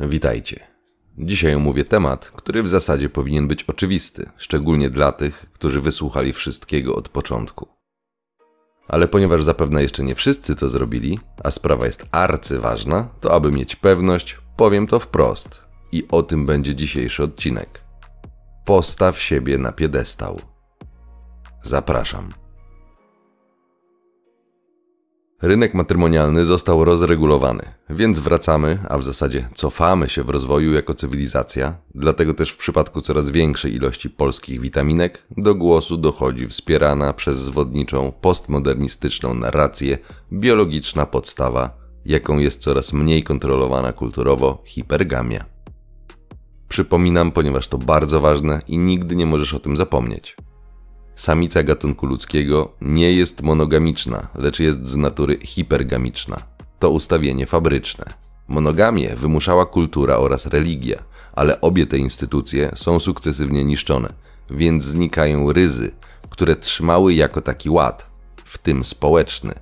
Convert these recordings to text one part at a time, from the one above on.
Witajcie. Dzisiaj omówię temat, który w zasadzie powinien być oczywisty, szczególnie dla tych, którzy wysłuchali wszystkiego od początku. Ale ponieważ zapewne jeszcze nie wszyscy to zrobili, a sprawa jest arcyważna, to aby mieć pewność, powiem to wprost. I o tym będzie dzisiejszy odcinek. Postaw siebie na piedestał. Zapraszam. Rynek matrymonialny został rozregulowany, więc wracamy, a w zasadzie cofamy się w rozwoju jako cywilizacja, dlatego też w przypadku coraz większej ilości polskich witaminek do głosu dochodzi wspierana przez zwodniczą postmodernistyczną narrację biologiczna podstawa, jaką jest coraz mniej kontrolowana kulturowo hipergamia. Przypominam, ponieważ to bardzo ważne i nigdy nie możesz o tym zapomnieć. Samica gatunku ludzkiego nie jest monogamiczna, lecz jest z natury hipergamiczna. To ustawienie fabryczne. Monogamię wymuszała kultura oraz religia, ale obie te instytucje są sukcesywnie niszczone, więc znikają ryzy, które trzymały jako taki ład, w tym społeczny.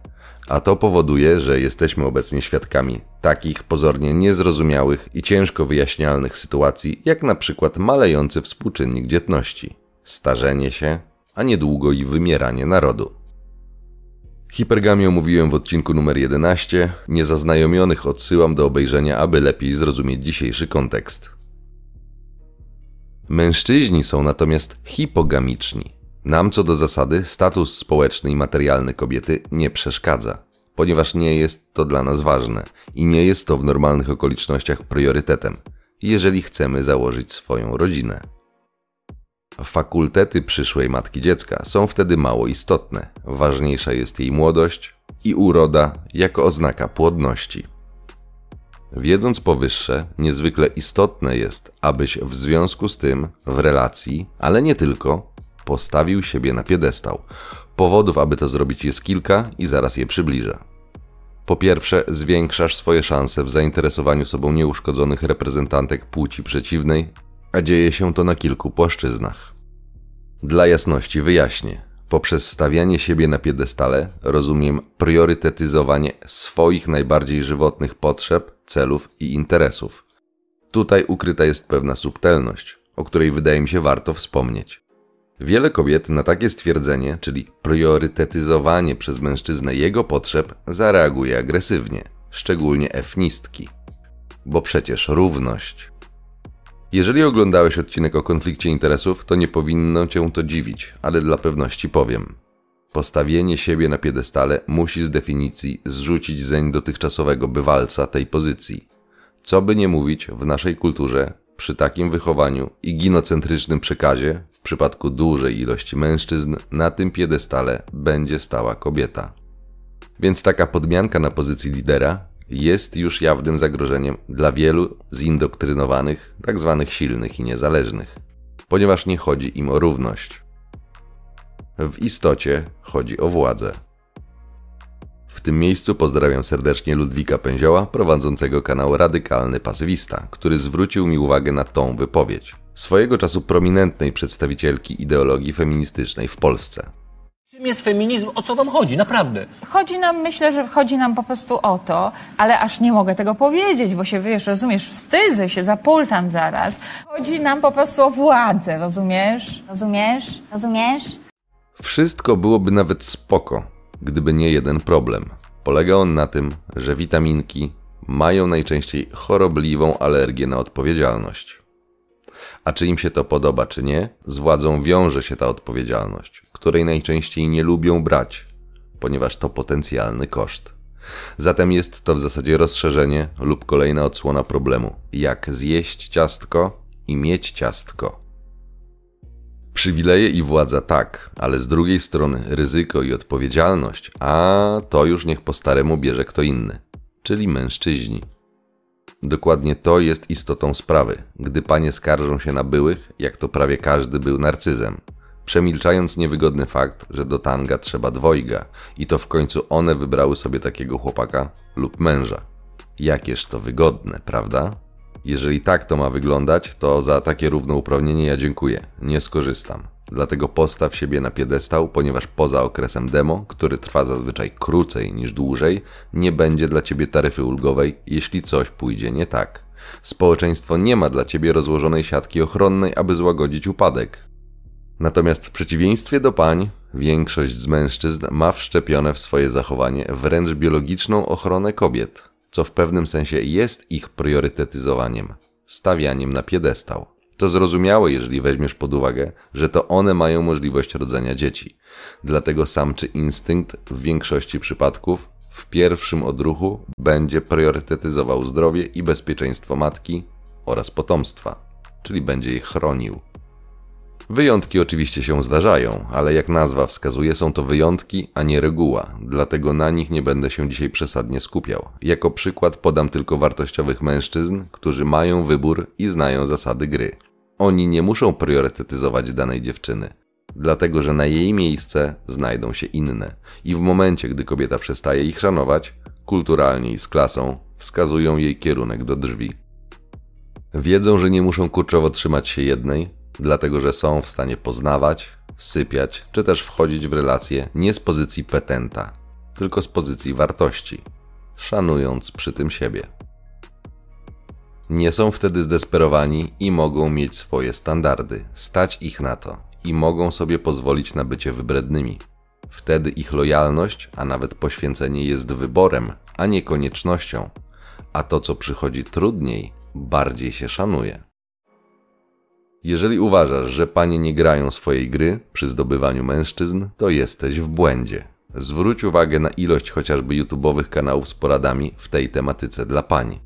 A to powoduje, że jesteśmy obecnie świadkami takich pozornie niezrozumiałych i ciężko wyjaśnialnych sytuacji, jak na przykład malejący współczynnik dzietności, starzenie się, a niedługo i wymieranie narodu. Hipergamię omówiłem w odcinku numer 11. Niezaznajomionych odsyłam do obejrzenia, aby lepiej zrozumieć dzisiejszy kontekst. Mężczyźni są natomiast hipogamiczni. Nam co do zasady status społeczny i materialny kobiety nie przeszkadza, ponieważ nie jest to dla nas ważne i nie jest to w normalnych okolicznościach priorytetem, jeżeli chcemy założyć swoją rodzinę. Fakultety przyszłej matki dziecka są wtedy mało istotne. Ważniejsza jest jej młodość i uroda jako oznaka płodności. Wiedząc powyższe, niezwykle istotne jest, abyś w związku z tym, w relacji, ale nie tylko, postawił siebie na piedestał. Powodów, aby to zrobić jest kilka i zaraz je przybliżę. Po pierwsze, zwiększasz swoje szanse w zainteresowaniu sobą nieuszkodzonych reprezentantek płci przeciwnej a dzieje się to na kilku płaszczyznach. Dla jasności wyjaśnię. Poprzez stawianie siebie na piedestale rozumiem priorytetyzowanie swoich najbardziej żywotnych potrzeb, celów i interesów. Tutaj ukryta jest pewna subtelność, o której wydaje mi się warto wspomnieć. Wiele kobiet na takie stwierdzenie, czyli priorytetyzowanie przez mężczyznę jego potrzeb, zareaguje agresywnie, szczególnie efnistki. Bo przecież równość. Jeżeli oglądałeś odcinek o konflikcie interesów, to nie powinno cię to dziwić, ale dla pewności powiem. Postawienie siebie na piedestale musi z definicji zrzucić zeń dotychczasowego bywalca tej pozycji. Co by nie mówić, w naszej kulturze, przy takim wychowaniu i ginocentrycznym przekazie, w przypadku dużej ilości mężczyzn, na tym piedestale będzie stała kobieta. Więc taka podmianka na pozycji lidera jest już jawnym zagrożeniem dla wielu zindoktrynowanych, tzw. Tak silnych i niezależnych, ponieważ nie chodzi im o równość. W istocie chodzi o władzę. W tym miejscu pozdrawiam serdecznie Ludwika Pęzioła, prowadzącego kanał Radykalny Pasywista, który zwrócił mi uwagę na tą wypowiedź, swojego czasu prominentnej przedstawicielki ideologii feministycznej w Polsce. Czym jest feminizm? O co wam chodzi? Naprawdę. Chodzi nam, myślę, że chodzi nam po prostu o to, ale aż nie mogę tego powiedzieć, bo się, wiesz, rozumiesz, wstydzę się, zapultam zaraz. Chodzi nam po prostu o władzę, rozumiesz? Rozumiesz? Rozumiesz? Wszystko byłoby nawet spoko, gdyby nie jeden problem. Polega on na tym, że witaminki mają najczęściej chorobliwą alergię na odpowiedzialność. A czy im się to podoba, czy nie, z władzą wiąże się ta odpowiedzialność, której najczęściej nie lubią brać, ponieważ to potencjalny koszt. Zatem jest to w zasadzie rozszerzenie lub kolejna odsłona problemu, jak zjeść ciastko i mieć ciastko. Przywileje i władza tak, ale z drugiej strony ryzyko i odpowiedzialność, a to już niech po staremu bierze kto inny, czyli mężczyźni. Dokładnie to jest istotą sprawy, gdy panie skarżą się na byłych, jak to prawie każdy był narcyzem, przemilczając niewygodny fakt, że do tanga trzeba dwojga i to w końcu one wybrały sobie takiego chłopaka lub męża. Jakież to wygodne, prawda? Jeżeli tak to ma wyglądać, to za takie równouprawnienie ja dziękuję, nie skorzystam. Dlatego postaw siebie na piedestał, ponieważ poza okresem demo, który trwa zazwyczaj krócej niż dłużej, nie będzie dla ciebie taryfy ulgowej, jeśli coś pójdzie nie tak. Społeczeństwo nie ma dla ciebie rozłożonej siatki ochronnej, aby złagodzić upadek. Natomiast w przeciwieństwie do pań, większość z mężczyzn ma wszczepione w swoje zachowanie wręcz biologiczną ochronę kobiet, co w pewnym sensie jest ich priorytetyzowaniem, stawianiem na piedestał. To zrozumiałe, jeżeli weźmiesz pod uwagę, że to one mają możliwość rodzenia dzieci. Dlatego samczy instynkt w większości przypadków w pierwszym odruchu będzie priorytetyzował zdrowie i bezpieczeństwo matki oraz potomstwa, czyli będzie je chronił. Wyjątki oczywiście się zdarzają, ale jak nazwa wskazuje, są to wyjątki, a nie reguła, dlatego na nich nie będę się dzisiaj przesadnie skupiał. Jako przykład podam tylko wartościowych mężczyzn, którzy mają wybór i znają zasady gry. Oni nie muszą priorytetyzować danej dziewczyny, dlatego że na jej miejsce znajdą się inne. I w momencie, gdy kobieta przestaje ich szanować, kulturalnie i z klasą, wskazują jej kierunek do drzwi. Wiedzą, że nie muszą kurczowo trzymać się jednej, dlatego że są w stanie poznawać, sypiać, czy też wchodzić w relacje nie z pozycji petenta, tylko z pozycji wartości, szanując przy tym siebie. Nie są wtedy zdesperowani i mogą mieć swoje standardy, stać ich na to i mogą sobie pozwolić na bycie wybrednymi. Wtedy ich lojalność, a nawet poświęcenie jest wyborem, a nie koniecznością, a to, co przychodzi trudniej, bardziej się szanuje. Jeżeli uważasz, że panie nie grają swojej gry przy zdobywaniu mężczyzn, to jesteś w błędzie. Zwróć uwagę na ilość chociażby YouTube'owych kanałów z poradami w tej tematyce dla pań.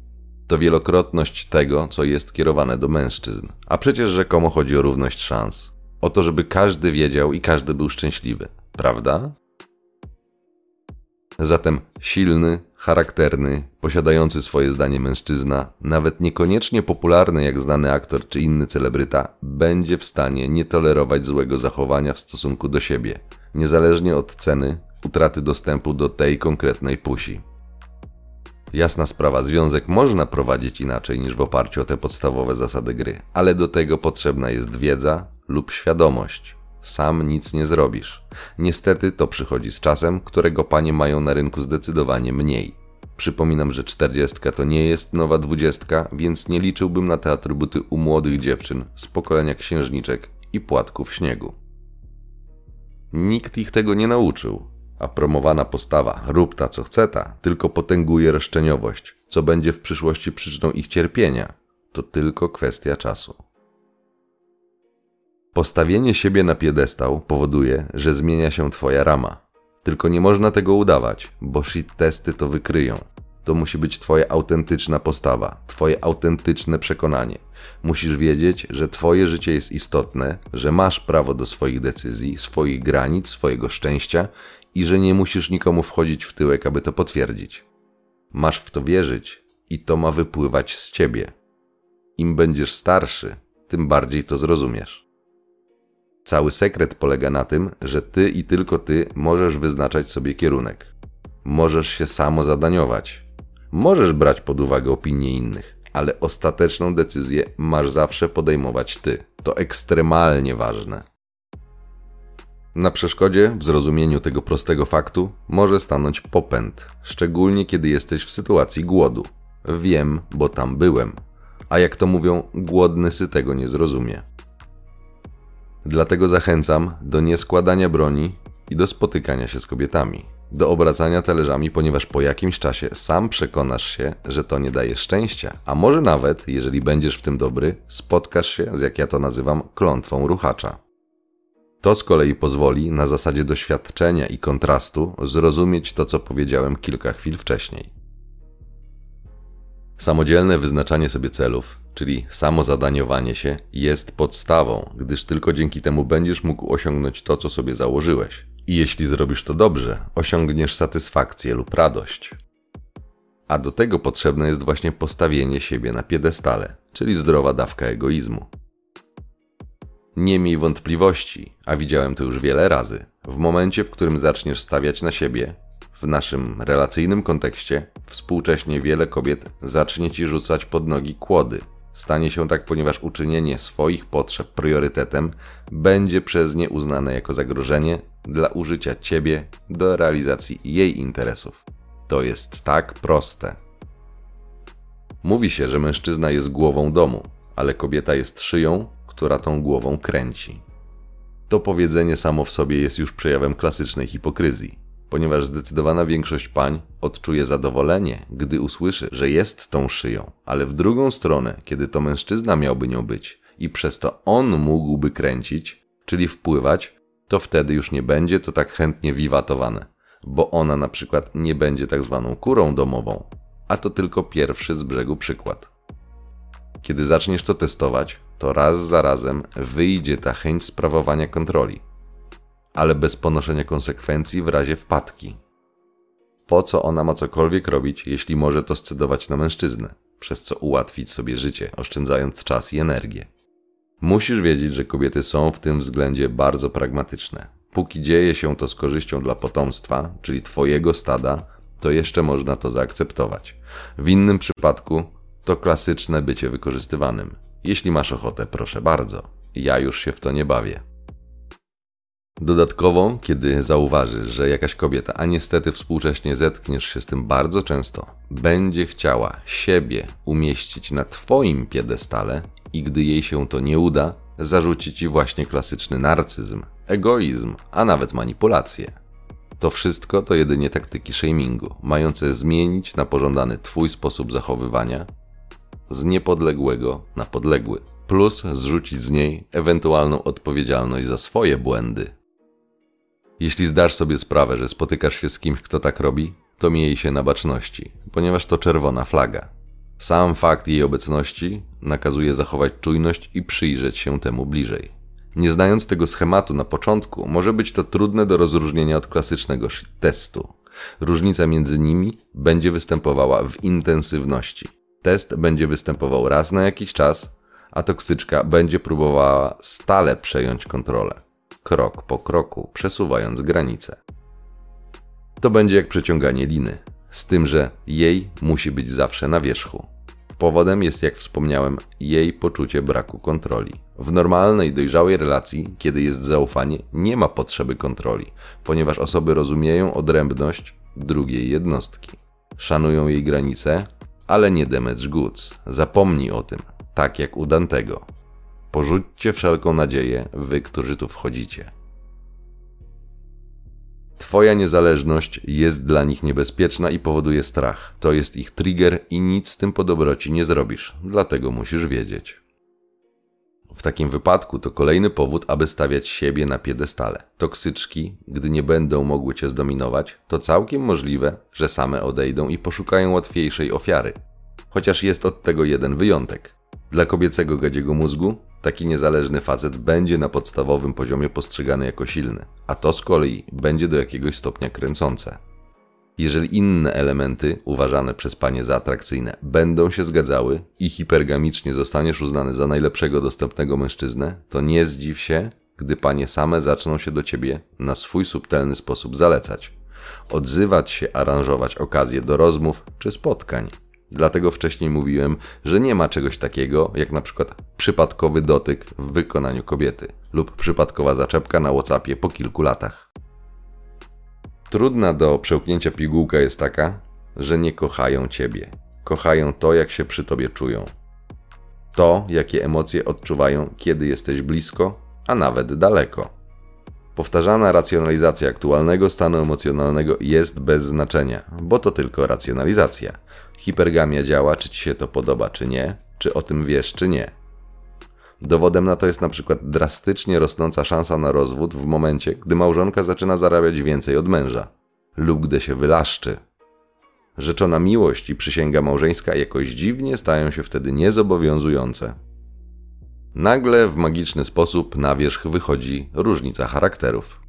To wielokrotność tego, co jest kierowane do mężczyzn. A przecież rzekomo chodzi o równość szans. O to, żeby każdy wiedział i każdy był szczęśliwy. Prawda? Zatem silny, charakterny, posiadający swoje zdanie mężczyzna, nawet niekoniecznie popularny jak znany aktor czy inny celebryta, będzie w stanie nie tolerować złego zachowania w stosunku do siebie, niezależnie od ceny utraty dostępu do tej konkretnej pusi. Jasna sprawa, związek można prowadzić inaczej niż w oparciu o te podstawowe zasady gry, ale do tego potrzebna jest wiedza lub świadomość. Sam nic nie zrobisz. Niestety to przychodzi z czasem, którego panie mają na rynku zdecydowanie mniej. Przypominam, że czterdziestka to nie jest nowa dwudziestka, więc nie liczyłbym na te atrybuty u młodych dziewczyn z pokolenia księżniczek i płatków śniegu. Nikt ich tego nie nauczył, a promowana postawa rób ta co chce ta tylko potęguje roszczeniowość, co będzie w przyszłości przyczyną ich cierpienia. To tylko kwestia czasu. Postawienie siebie na piedestał powoduje, że zmienia się twoja rama. Tylko nie można tego udawać, bo shit testy to wykryją. To musi być twoja autentyczna postawa, twoje autentyczne przekonanie. Musisz wiedzieć, że twoje życie jest istotne, że masz prawo do swoich decyzji, swoich granic, swojego szczęścia i że nie musisz nikomu wchodzić w tyłek, aby to potwierdzić. Masz w to wierzyć i to ma wypływać z ciebie. Im będziesz starszy, tym bardziej to zrozumiesz. Cały sekret polega na tym, że ty i tylko ty możesz wyznaczać sobie kierunek. Możesz się samo zadaniować. Możesz brać pod uwagę opinie innych, ale ostateczną decyzję masz zawsze podejmować ty. To ekstremalnie ważne. Na przeszkodzie w zrozumieniu tego prostego faktu może stanąć popęd, szczególnie kiedy jesteś w sytuacji głodu. Wiem, bo tam byłem. A jak to mówią, głodny sy tego nie zrozumie. Dlatego zachęcam do nieskładania broni i do spotykania się z kobietami, do obracania talerzami, ponieważ po jakimś czasie sam przekonasz się, że to nie daje szczęścia, a może nawet, jeżeli będziesz w tym dobry, spotkasz się z, jak ja to nazywam, klątwą ruchacza. To z kolei pozwoli na zasadzie doświadczenia i kontrastu zrozumieć to, co powiedziałem kilka chwil wcześniej. Samodzielne wyznaczanie sobie celów, czyli samozadaniowanie się, jest podstawą, gdyż tylko dzięki temu będziesz mógł osiągnąć to, co sobie założyłeś. I jeśli zrobisz to dobrze, osiągniesz satysfakcję lub radość. A do tego potrzebne jest właśnie postawienie siebie na piedestale, czyli zdrowa dawka egoizmu. Nie miej wątpliwości, a widziałem to już wiele razy. W momencie, w którym zaczniesz stawiać na siebie, w naszym relacyjnym kontekście, współcześnie wiele kobiet zacznie ci rzucać pod nogi kłody, Stanie się tak, ponieważ uczynienie swoich potrzeb priorytetem będzie przez nie uznane jako zagrożenie dla użycia ciebie do realizacji jej interesów. To jest tak proste. Mówi się, że mężczyzna jest głową domu, ale kobieta jest szyją, która tą głową kręci. To powiedzenie samo w sobie jest już przejawem klasycznej hipokryzji, ponieważ zdecydowana większość pań odczuje zadowolenie, gdy usłyszy, że jest tą szyją, ale w drugą stronę, kiedy to mężczyzna miałby nią być i przez to on mógłby kręcić, czyli wpływać, to wtedy już nie będzie to tak chętnie wiwatowane, bo ona na przykład nie będzie tak zwaną kurą domową, a to tylko pierwszy z brzegu przykład. Kiedy zaczniesz to testować, to raz za razem wyjdzie ta chęć sprawowania kontroli, ale bez ponoszenia konsekwencji w razie wpadki. Po co ona ma cokolwiek robić, jeśli może to scedować na mężczyznę, przez co ułatwić sobie życie, oszczędzając czas i energię? Musisz wiedzieć, że kobiety są w tym względzie bardzo pragmatyczne. Póki dzieje się to z korzyścią dla potomstwa, czyli twojego stada, to jeszcze można to zaakceptować. W innym przypadku to klasyczne bycie wykorzystywanym. Jeśli masz ochotę, proszę bardzo. Ja już się w to nie bawię. Dodatkowo, kiedy zauważysz, że jakaś kobieta, a niestety współcześnie zetkniesz się z tym bardzo często, będzie chciała siebie umieścić na Twoim piedestale i gdy jej się to nie uda, zarzuci Ci właśnie klasyczny narcyzm, egoizm, a nawet manipulację. To wszystko to jedynie taktyki shamingu, mające zmienić na pożądany Twój sposób zachowywania z niepodległego na podległy, plus zrzucić z niej ewentualną odpowiedzialność za swoje błędy. Jeśli zdasz sobie sprawę, że spotykasz się z kimś, kto tak robi, to miej się na baczności, ponieważ to czerwona flaga. Sam fakt jej obecności nakazuje zachować czujność i przyjrzeć się temu bliżej. Nie znając tego schematu na początku, może być to trudne do rozróżnienia od klasycznego testu. Różnica między nimi będzie występowała w intensywności. Test będzie występował raz na jakiś czas, a toksyczka będzie próbowała stale przejąć kontrolę, krok po kroku, przesuwając granice. To będzie jak przeciąganie liny, z tym, że jej musi być zawsze na wierzchu. Powodem jest, jak wspomniałem, jej poczucie braku kontroli. W normalnej, dojrzałej relacji, kiedy jest zaufanie, nie ma potrzeby kontroli, ponieważ osoby rozumieją odrębność drugiej jednostki. Szanują jej granice, ale nie damage goods. Zapomnij o tym, tak jak u Dantego. Porzućcie wszelką nadzieję, wy, którzy tu wchodzicie. Twoja niezależność jest dla nich niebezpieczna i powoduje strach. To jest ich trigger i nic z tym po dobroci nie zrobisz, dlatego musisz wiedzieć. W takim wypadku to kolejny powód, aby stawiać siebie na piedestale. Toksyczki, gdy nie będą mogły cię zdominować, to całkiem możliwe, że same odejdą i poszukają łatwiejszej ofiary. Chociaż jest od tego jeden wyjątek. Dla kobiecego gadziego mózgu taki niezależny facet będzie na podstawowym poziomie postrzegany jako silny, a to z kolei będzie do jakiegoś stopnia kręcące. Jeżeli inne elementy, uważane przez panie za atrakcyjne, będą się zgadzały i hipergamicznie zostaniesz uznany za najlepszego dostępnego mężczyznę, to nie zdziw się, gdy panie same zaczną się do ciebie na swój subtelny sposób zalecać, odzywać się, aranżować okazje do rozmów czy spotkań. Dlatego wcześniej mówiłem, że nie ma czegoś takiego jak na przykład przypadkowy dotyk w wykonaniu kobiety lub przypadkowa zaczepka na WhatsAppie po kilku latach. Trudna do przełknięcia pigułka jest taka, że nie kochają ciebie. Kochają to, jak się przy tobie czują. To, jakie emocje odczuwają, kiedy jesteś blisko, a nawet daleko. Powtarzana racjonalizacja aktualnego stanu emocjonalnego jest bez znaczenia, bo to tylko racjonalizacja. Hipergamia działa, czy ci się to podoba, czy nie, czy o tym wiesz, czy nie. Dowodem na to jest na przykład drastycznie rosnąca szansa na rozwód w momencie, gdy małżonka zaczyna zarabiać więcej od męża lub gdy się wylaszczy. Rzeczona miłość i przysięga małżeńska jakoś dziwnie stają się wtedy niezobowiązujące. Nagle w magiczny sposób na wierzch wychodzi różnica charakterów.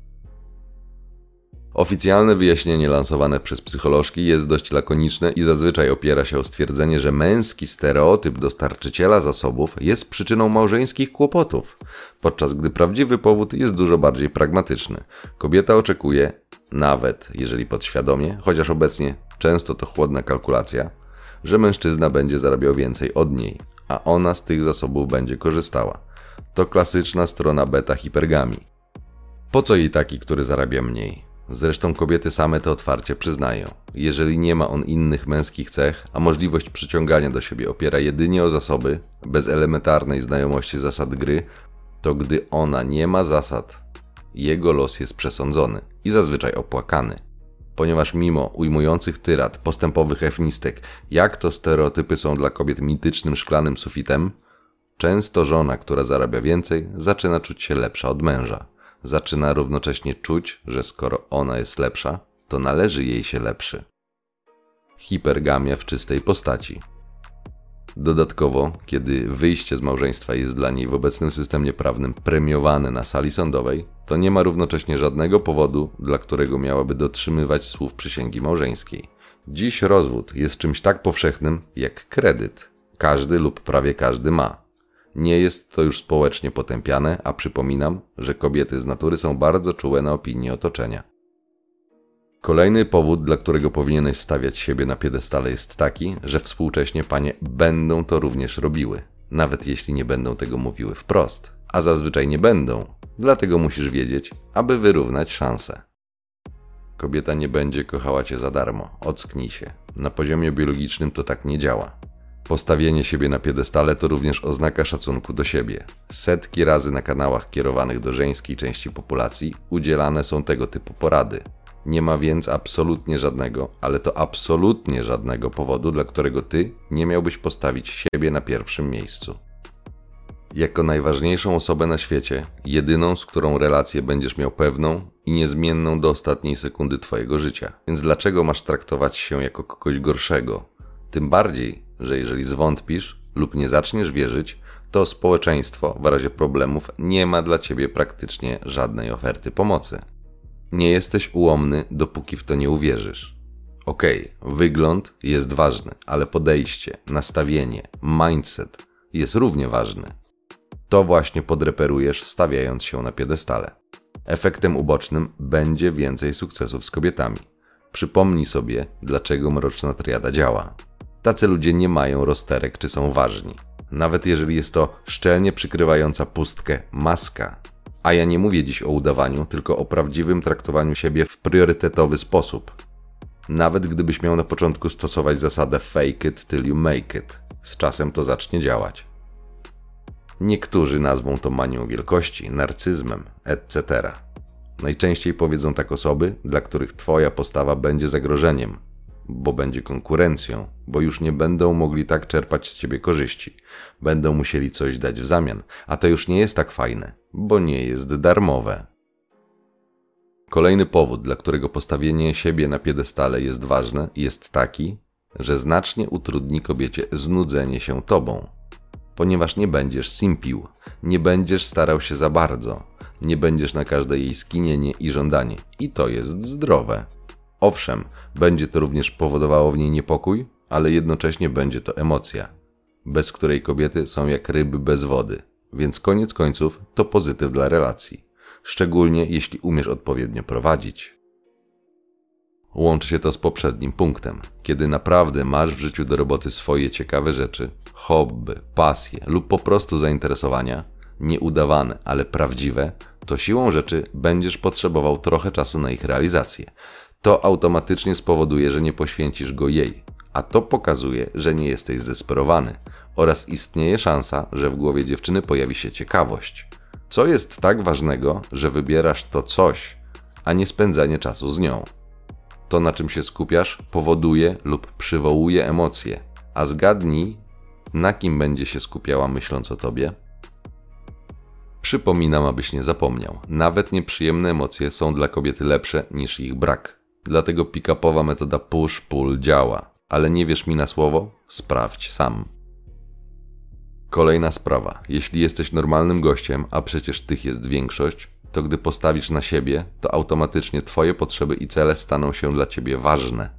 Oficjalne wyjaśnienie lansowane przez psycholożki jest dość lakoniczne i zazwyczaj opiera się o stwierdzenie, że męski stereotyp dostarczyciela zasobów jest przyczyną małżeńskich kłopotów, podczas gdy prawdziwy powód jest dużo bardziej pragmatyczny. Kobieta oczekuje, nawet jeżeli podświadomie, chociaż obecnie często to chłodna kalkulacja, że mężczyzna będzie zarabiał więcej od niej. A ona z tych zasobów będzie korzystała. To klasyczna strona beta hipergami. Po co jej taki, który zarabia mniej? Zresztą kobiety same to otwarcie przyznają. Jeżeli nie ma on innych męskich cech, a możliwość przyciągania do siebie opiera jedynie o zasoby, bez elementarnej znajomości zasad gry, to gdy ona nie ma zasad, jego los jest przesądzony i zazwyczaj opłakany. Ponieważ mimo ujmujących tyrad, postępowych efnistek, jak to stereotypy są dla kobiet mitycznym szklanym sufitem, często żona, która zarabia więcej, zaczyna czuć się lepsza od męża. Zaczyna równocześnie czuć, że skoro ona jest lepsza, to należy jej się lepszy. Hipergamia w czystej postaci. Dodatkowo, kiedy wyjście z małżeństwa jest dla niej w obecnym systemie prawnym premiowane na sali sądowej, to nie ma równocześnie żadnego powodu, dla którego miałaby dotrzymywać słów przysięgi małżeńskiej. Dziś rozwód jest czymś tak powszechnym jak kredyt. Każdy lub prawie każdy ma. Nie jest to już społecznie potępiane, a przypominam, że kobiety z natury są bardzo czułe na opinie otoczenia. Kolejny powód, dla którego powinieneś stawiać siebie na piedestale jest taki, że współcześnie panie będą to również robiły, nawet jeśli nie będą tego mówiły wprost, a zazwyczaj nie będą, dlatego musisz wiedzieć, aby wyrównać szanse. Kobieta nie będzie kochała cię za darmo, ocknij się. Na poziomie biologicznym to tak nie działa. Postawienie siebie na piedestale to również oznaka szacunku do siebie. Setki razy na kanałach kierowanych do żeńskiej części populacji udzielane są tego typu porady. Nie ma więc absolutnie żadnego, ale to absolutnie żadnego powodu, dla którego ty nie miałbyś postawić siebie na pierwszym miejscu. Jako najważniejszą osobę na świecie, jedyną, z którą relację będziesz miał pewną i niezmienną do ostatniej sekundy twojego życia. Więc dlaczego masz traktować się jako kogoś gorszego? Tym bardziej, że jeżeli zwątpisz lub nie zaczniesz wierzyć, to społeczeństwo w razie problemów nie ma dla ciebie praktycznie żadnej oferty pomocy. Nie jesteś ułomny, dopóki w to nie uwierzysz. Okej, okay, wygląd jest ważny, ale podejście, nastawienie, mindset jest równie ważny. To właśnie podreperujesz, stawiając się na piedestale. Efektem ubocznym będzie więcej sukcesów z kobietami. Przypomnij sobie, dlaczego mroczna triada działa. Tacy ludzie nie mają rozterek czy są ważni. Nawet jeżeli jest to szczelnie przykrywająca pustkę maska. A ja nie mówię dziś o udawaniu, tylko o prawdziwym traktowaniu siebie w priorytetowy sposób. Nawet gdybyś miał na początku stosować zasadę fake it till you make it, z czasem to zacznie działać. Niektórzy nazwą to manią wielkości, narcyzmem, etc. Najczęściej powiedzą tak osoby, dla których Twoja postawa będzie zagrożeniem, bo będzie konkurencją, bo już nie będą mogli tak czerpać z ciebie korzyści. Będą musieli coś dać w zamian, a to już nie jest tak fajne, bo nie jest darmowe. Kolejny powód, dla którego postawienie siebie na piedestale jest ważne, jest taki, że znacznie utrudni kobiecie znudzenie się tobą. Ponieważ nie będziesz simpił, nie będziesz starał się za bardzo, nie będziesz na każde jej skinienie i żądanie, i to jest zdrowe. Owszem, będzie to również powodowało w niej niepokój, ale jednocześnie będzie to emocja, bez której kobiety są jak ryby bez wody, więc koniec końców to pozytyw dla relacji, szczególnie jeśli umiesz odpowiednio prowadzić. Łączy się to z poprzednim punktem. Kiedy naprawdę masz w życiu do roboty swoje ciekawe rzeczy, hobby, pasje lub po prostu zainteresowania, nieudawane, ale prawdziwe, to siłą rzeczy będziesz potrzebował trochę czasu na ich realizację to automatycznie spowoduje, że nie poświęcisz go jej, a to pokazuje, że nie jesteś zdesperowany oraz istnieje szansa, że w głowie dziewczyny pojawi się ciekawość. Co jest tak ważnego, że wybierasz to coś, a nie spędzanie czasu z nią? To, na czym się skupiasz, powoduje lub przywołuje emocje, a zgadnij, na kim będzie się skupiała myśląc o tobie? Przypominam, abyś nie zapomniał. Nawet nieprzyjemne emocje są dla kobiety lepsze niż ich brak. Dlatego pick-upowa metoda push-pull działa. Ale nie wierz mi na słowo? Sprawdź sam. Kolejna sprawa. Jeśli jesteś normalnym gościem, a przecież tych jest większość, to gdy postawisz na siebie, to automatycznie Twoje potrzeby i cele staną się dla Ciebie ważne.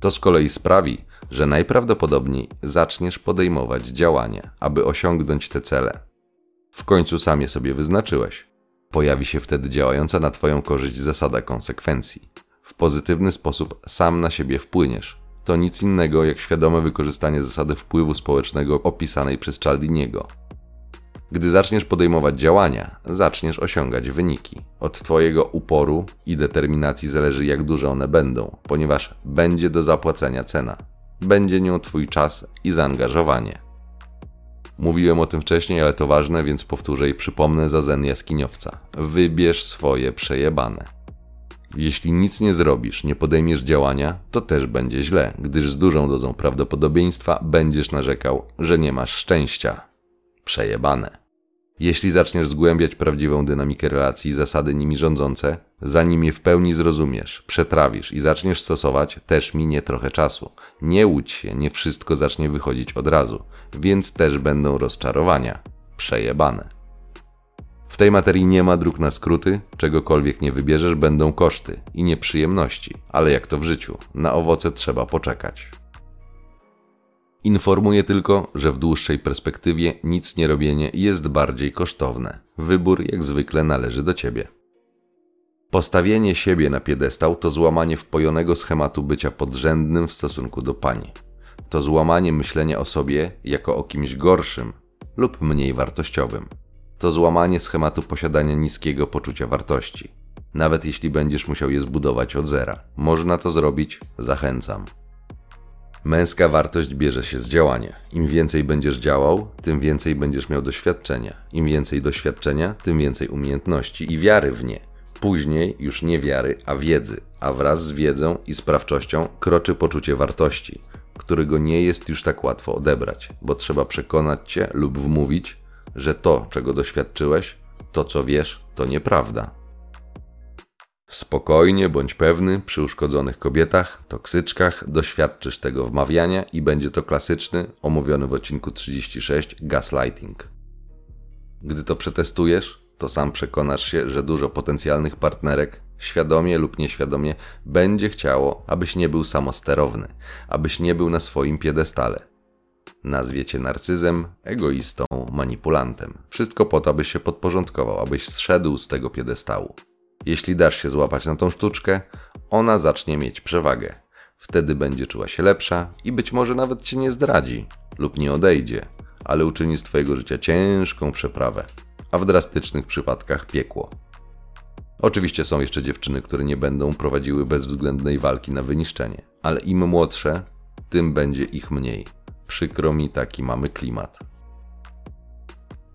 To z kolei sprawi, że najprawdopodobniej zaczniesz podejmować działania, aby osiągnąć te cele. W końcu sam je sobie wyznaczyłeś. Pojawi się wtedy działająca na Twoją korzyść zasada konsekwencji w pozytywny sposób sam na siebie wpłyniesz, to nic innego jak świadome wykorzystanie zasady wpływu społecznego opisanej przez Cialdiniego. Gdy zaczniesz podejmować działania, zaczniesz osiągać wyniki. Od Twojego uporu i determinacji zależy, jak duże one będą, ponieważ będzie do zapłacenia cena. Będzie nią Twój czas i zaangażowanie. Mówiłem o tym wcześniej, ale to ważne, więc powtórzę i przypomnę za zen jaskiniowca. Wybierz swoje przejebane. Jeśli nic nie zrobisz, nie podejmiesz działania, to też będzie źle, gdyż z dużą dozą prawdopodobieństwa będziesz narzekał, że nie masz szczęścia. Przejebane. Jeśli zaczniesz zgłębiać prawdziwą dynamikę relacji i zasady nimi rządzące, zanim je w pełni zrozumiesz, przetrawisz i zaczniesz stosować, też minie trochę czasu. Nie łudź się, nie wszystko zacznie wychodzić od razu, więc też będą rozczarowania. Przejebane. W tej materii nie ma dróg na skróty, czegokolwiek nie wybierzesz, będą koszty i nieprzyjemności, ale jak to w życiu, na owoce trzeba poczekać. Informuję tylko, że w dłuższej perspektywie nic nie robienie jest bardziej kosztowne. Wybór jak zwykle należy do ciebie. Postawienie siebie na piedestał to złamanie wpojonego schematu bycia podrzędnym w stosunku do pani. To złamanie myślenia o sobie jako o kimś gorszym lub mniej wartościowym. To złamanie schematu posiadania niskiego poczucia wartości. Nawet jeśli będziesz musiał je zbudować od zera. Można to zrobić, zachęcam. Męska wartość bierze się z działania. Im więcej będziesz działał, tym więcej będziesz miał doświadczenia. Im więcej doświadczenia, tym więcej umiejętności i wiary w nie. Później już nie wiary, a wiedzy, a wraz z wiedzą i sprawczością kroczy poczucie wartości, którego nie jest już tak łatwo odebrać, bo trzeba przekonać cię lub wmówić, że to, czego doświadczyłeś, to co wiesz, to nieprawda. Spokojnie bądź pewny, przy uszkodzonych kobietach, toksyczkach doświadczysz tego wmawiania i będzie to klasyczny, omówiony w odcinku 36 gaslighting. Gdy to przetestujesz, to sam przekonasz się, że dużo potencjalnych partnerek, świadomie lub nieświadomie, będzie chciało, abyś nie był samosterowny, abyś nie był na swoim piedestale. Nazwie cię narcyzem, egoistą, manipulantem. Wszystko po to, abyś się podporządkował, abyś zszedł z tego piedestału. Jeśli dasz się złapać na tą sztuczkę, ona zacznie mieć przewagę. Wtedy będzie czuła się lepsza i być może nawet cię nie zdradzi lub nie odejdzie, ale uczyni z twojego życia ciężką przeprawę, a w drastycznych przypadkach piekło. Oczywiście są jeszcze dziewczyny, które nie będą prowadziły bezwzględnej walki na wyniszczenie, ale im młodsze, tym będzie ich mniej. Przykro mi taki mamy klimat.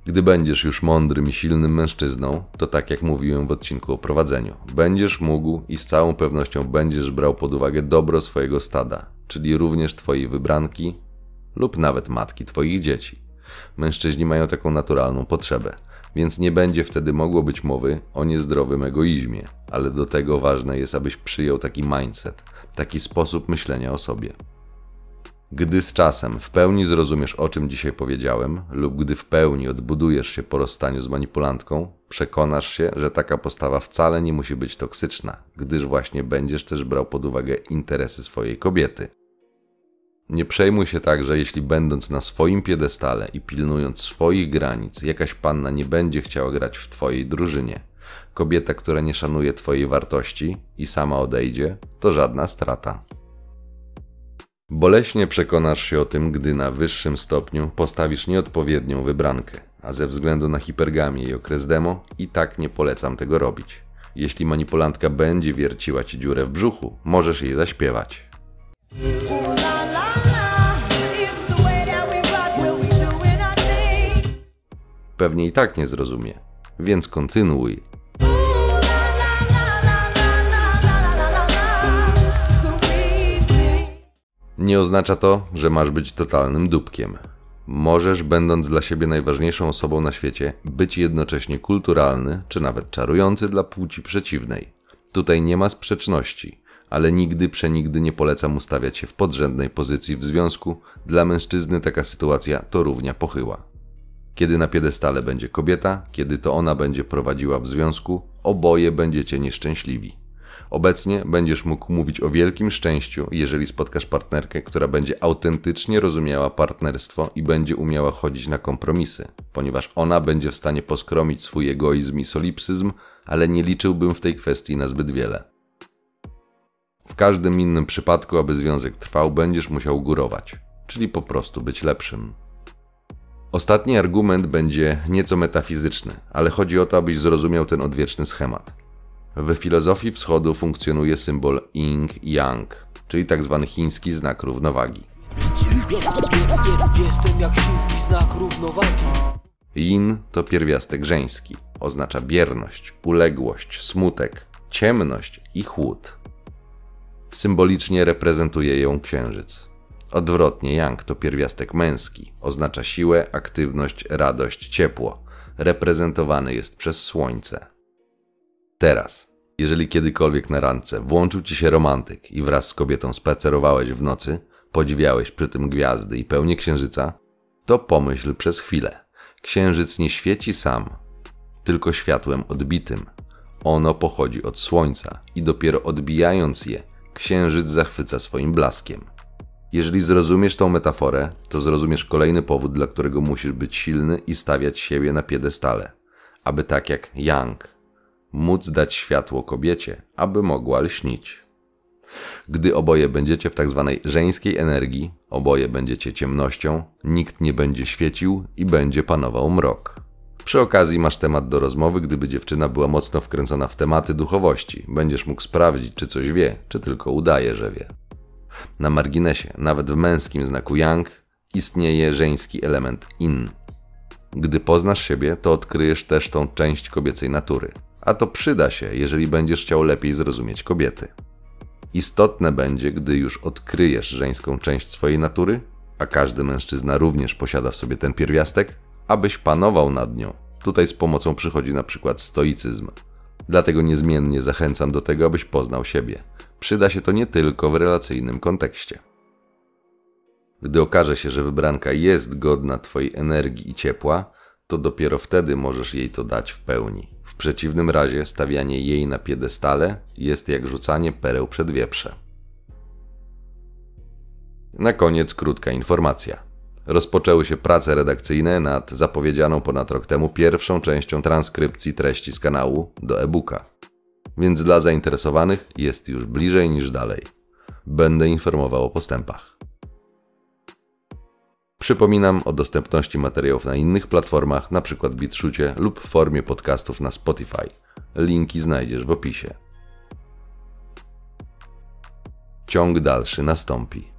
Gdy będziesz już mądrym i silnym mężczyzną, to tak jak mówiłem w odcinku o prowadzeniu, będziesz mógł i z całą pewnością będziesz brał pod uwagę dobro swojego stada, czyli również twojej wybranki lub nawet matki twoich dzieci. Mężczyźni mają taką naturalną potrzebę, więc nie będzie wtedy mogło być mowy o niezdrowym egoizmie, ale do tego ważne jest, abyś przyjął taki mindset, taki sposób myślenia o sobie. Gdy z czasem w pełni zrozumiesz, o czym dzisiaj powiedziałem, lub gdy w pełni odbudujesz się po rozstaniu z manipulantką, przekonasz się, że taka postawa wcale nie musi być toksyczna, gdyż właśnie będziesz też brał pod uwagę interesy swojej kobiety. Nie przejmuj się także, jeśli będąc na swoim piedestale i pilnując swoich granic, jakaś panna nie będzie chciała grać w twojej drużynie. Kobieta, która nie szanuje twojej wartości i sama odejdzie, to żadna strata. Boleśnie przekonasz się o tym, gdy na wyższym stopniu postawisz nieodpowiednią wybrankę, a ze względu na hipergamię i okres demo i tak nie polecam tego robić. Jeśli manipulantka będzie wierciła ci dziurę w brzuchu, możesz jej zaśpiewać. Pewnie i tak nie zrozumie, więc kontynuuj. Nie oznacza to, że masz być totalnym dupkiem. Możesz, będąc dla siebie najważniejszą osobą na świecie, być jednocześnie kulturalny, czy nawet czarujący dla płci przeciwnej. Tutaj nie ma sprzeczności, ale nigdy przenigdy nie polecam ustawiać się w podrzędnej pozycji w związku. Dla mężczyzny taka sytuacja to równia pochyła. Kiedy na piedestale będzie kobieta, kiedy to ona będzie prowadziła w związku, oboje będziecie nieszczęśliwi. Obecnie będziesz mógł mówić o wielkim szczęściu, jeżeli spotkasz partnerkę, która będzie autentycznie rozumiała partnerstwo i będzie umiała chodzić na kompromisy, ponieważ ona będzie w stanie poskromić swój egoizm i solipsyzm, ale nie liczyłbym w tej kwestii na zbyt wiele. W każdym innym przypadku, aby związek trwał, będziesz musiał górować, czyli po prostu być lepszym. Ostatni argument będzie nieco metafizyczny, ale chodzi o to, abyś zrozumiał ten odwieczny schemat. W filozofii wschodu funkcjonuje symbol yin-yang, czyli tzw. Chiński znak równowagi. Chiński znak równowagi. Yin to pierwiastek żeński, oznacza bierność, uległość, smutek, ciemność i chłód. Symbolicznie reprezentuje ją księżyc. Odwrotnie, yang to pierwiastek męski, oznacza siłę, aktywność, radość, ciepło. Reprezentowany jest przez słońce. Teraz, jeżeli kiedykolwiek na randce włączył ci się romantyk i wraz z kobietą spacerowałeś w nocy, podziwiałeś przy tym gwiazdy i pełnię księżyca, to pomyśl przez chwilę. Księżyc nie świeci sam, tylko światłem odbitym. Ono pochodzi od słońca i dopiero odbijając je, księżyc zachwyca swoim blaskiem. Jeżeli zrozumiesz tą metaforę, to zrozumiesz kolejny powód, dla którego musisz być silny i stawiać siebie na piedestale, aby tak jak Yang, móc dać światło kobiecie, aby mogła lśnić. Gdy oboje będziecie w tak zwanej żeńskiej energii, oboje będziecie ciemnością, nikt nie będzie świecił i będzie panował mrok. Przy okazji masz temat do rozmowy, gdyby dziewczyna była mocno wkręcona w tematy duchowości. Będziesz mógł sprawdzić, czy coś wie, czy tylko udaje, że wie. Na marginesie, nawet w męskim znaku yang, istnieje żeński element in. Gdy poznasz siebie, to odkryjesz też tą część kobiecej natury. A to przyda się, jeżeli będziesz chciał lepiej zrozumieć kobiety. Istotne będzie, gdy już odkryjesz żeńską część swojej natury, a każdy mężczyzna również posiada w sobie ten pierwiastek, abyś panował nad nią. Tutaj z pomocą przychodzi na przykład stoicyzm. Dlatego niezmiennie zachęcam do tego, abyś poznał siebie. Przyda się to nie tylko w relacyjnym kontekście. Gdy okaże się, że wybranka jest godna Twojej energii i ciepła, to dopiero wtedy możesz jej to dać w pełni. W przeciwnym razie stawianie jej na piedestale jest jak rzucanie pereł przed wieprze. Na koniec krótka informacja. Rozpoczęły się prace redakcyjne nad zapowiedzianą ponad rok temu pierwszą częścią transkrypcji treści z kanału do e-booka. Więc dla zainteresowanych jest już bliżej niż dalej. Będę informował o postępach. Przypominam o dostępności materiałów na innych platformach, np. BitShucie lub w formie podcastów na Spotify. Linki znajdziesz w opisie. Ciąg dalszy nastąpi.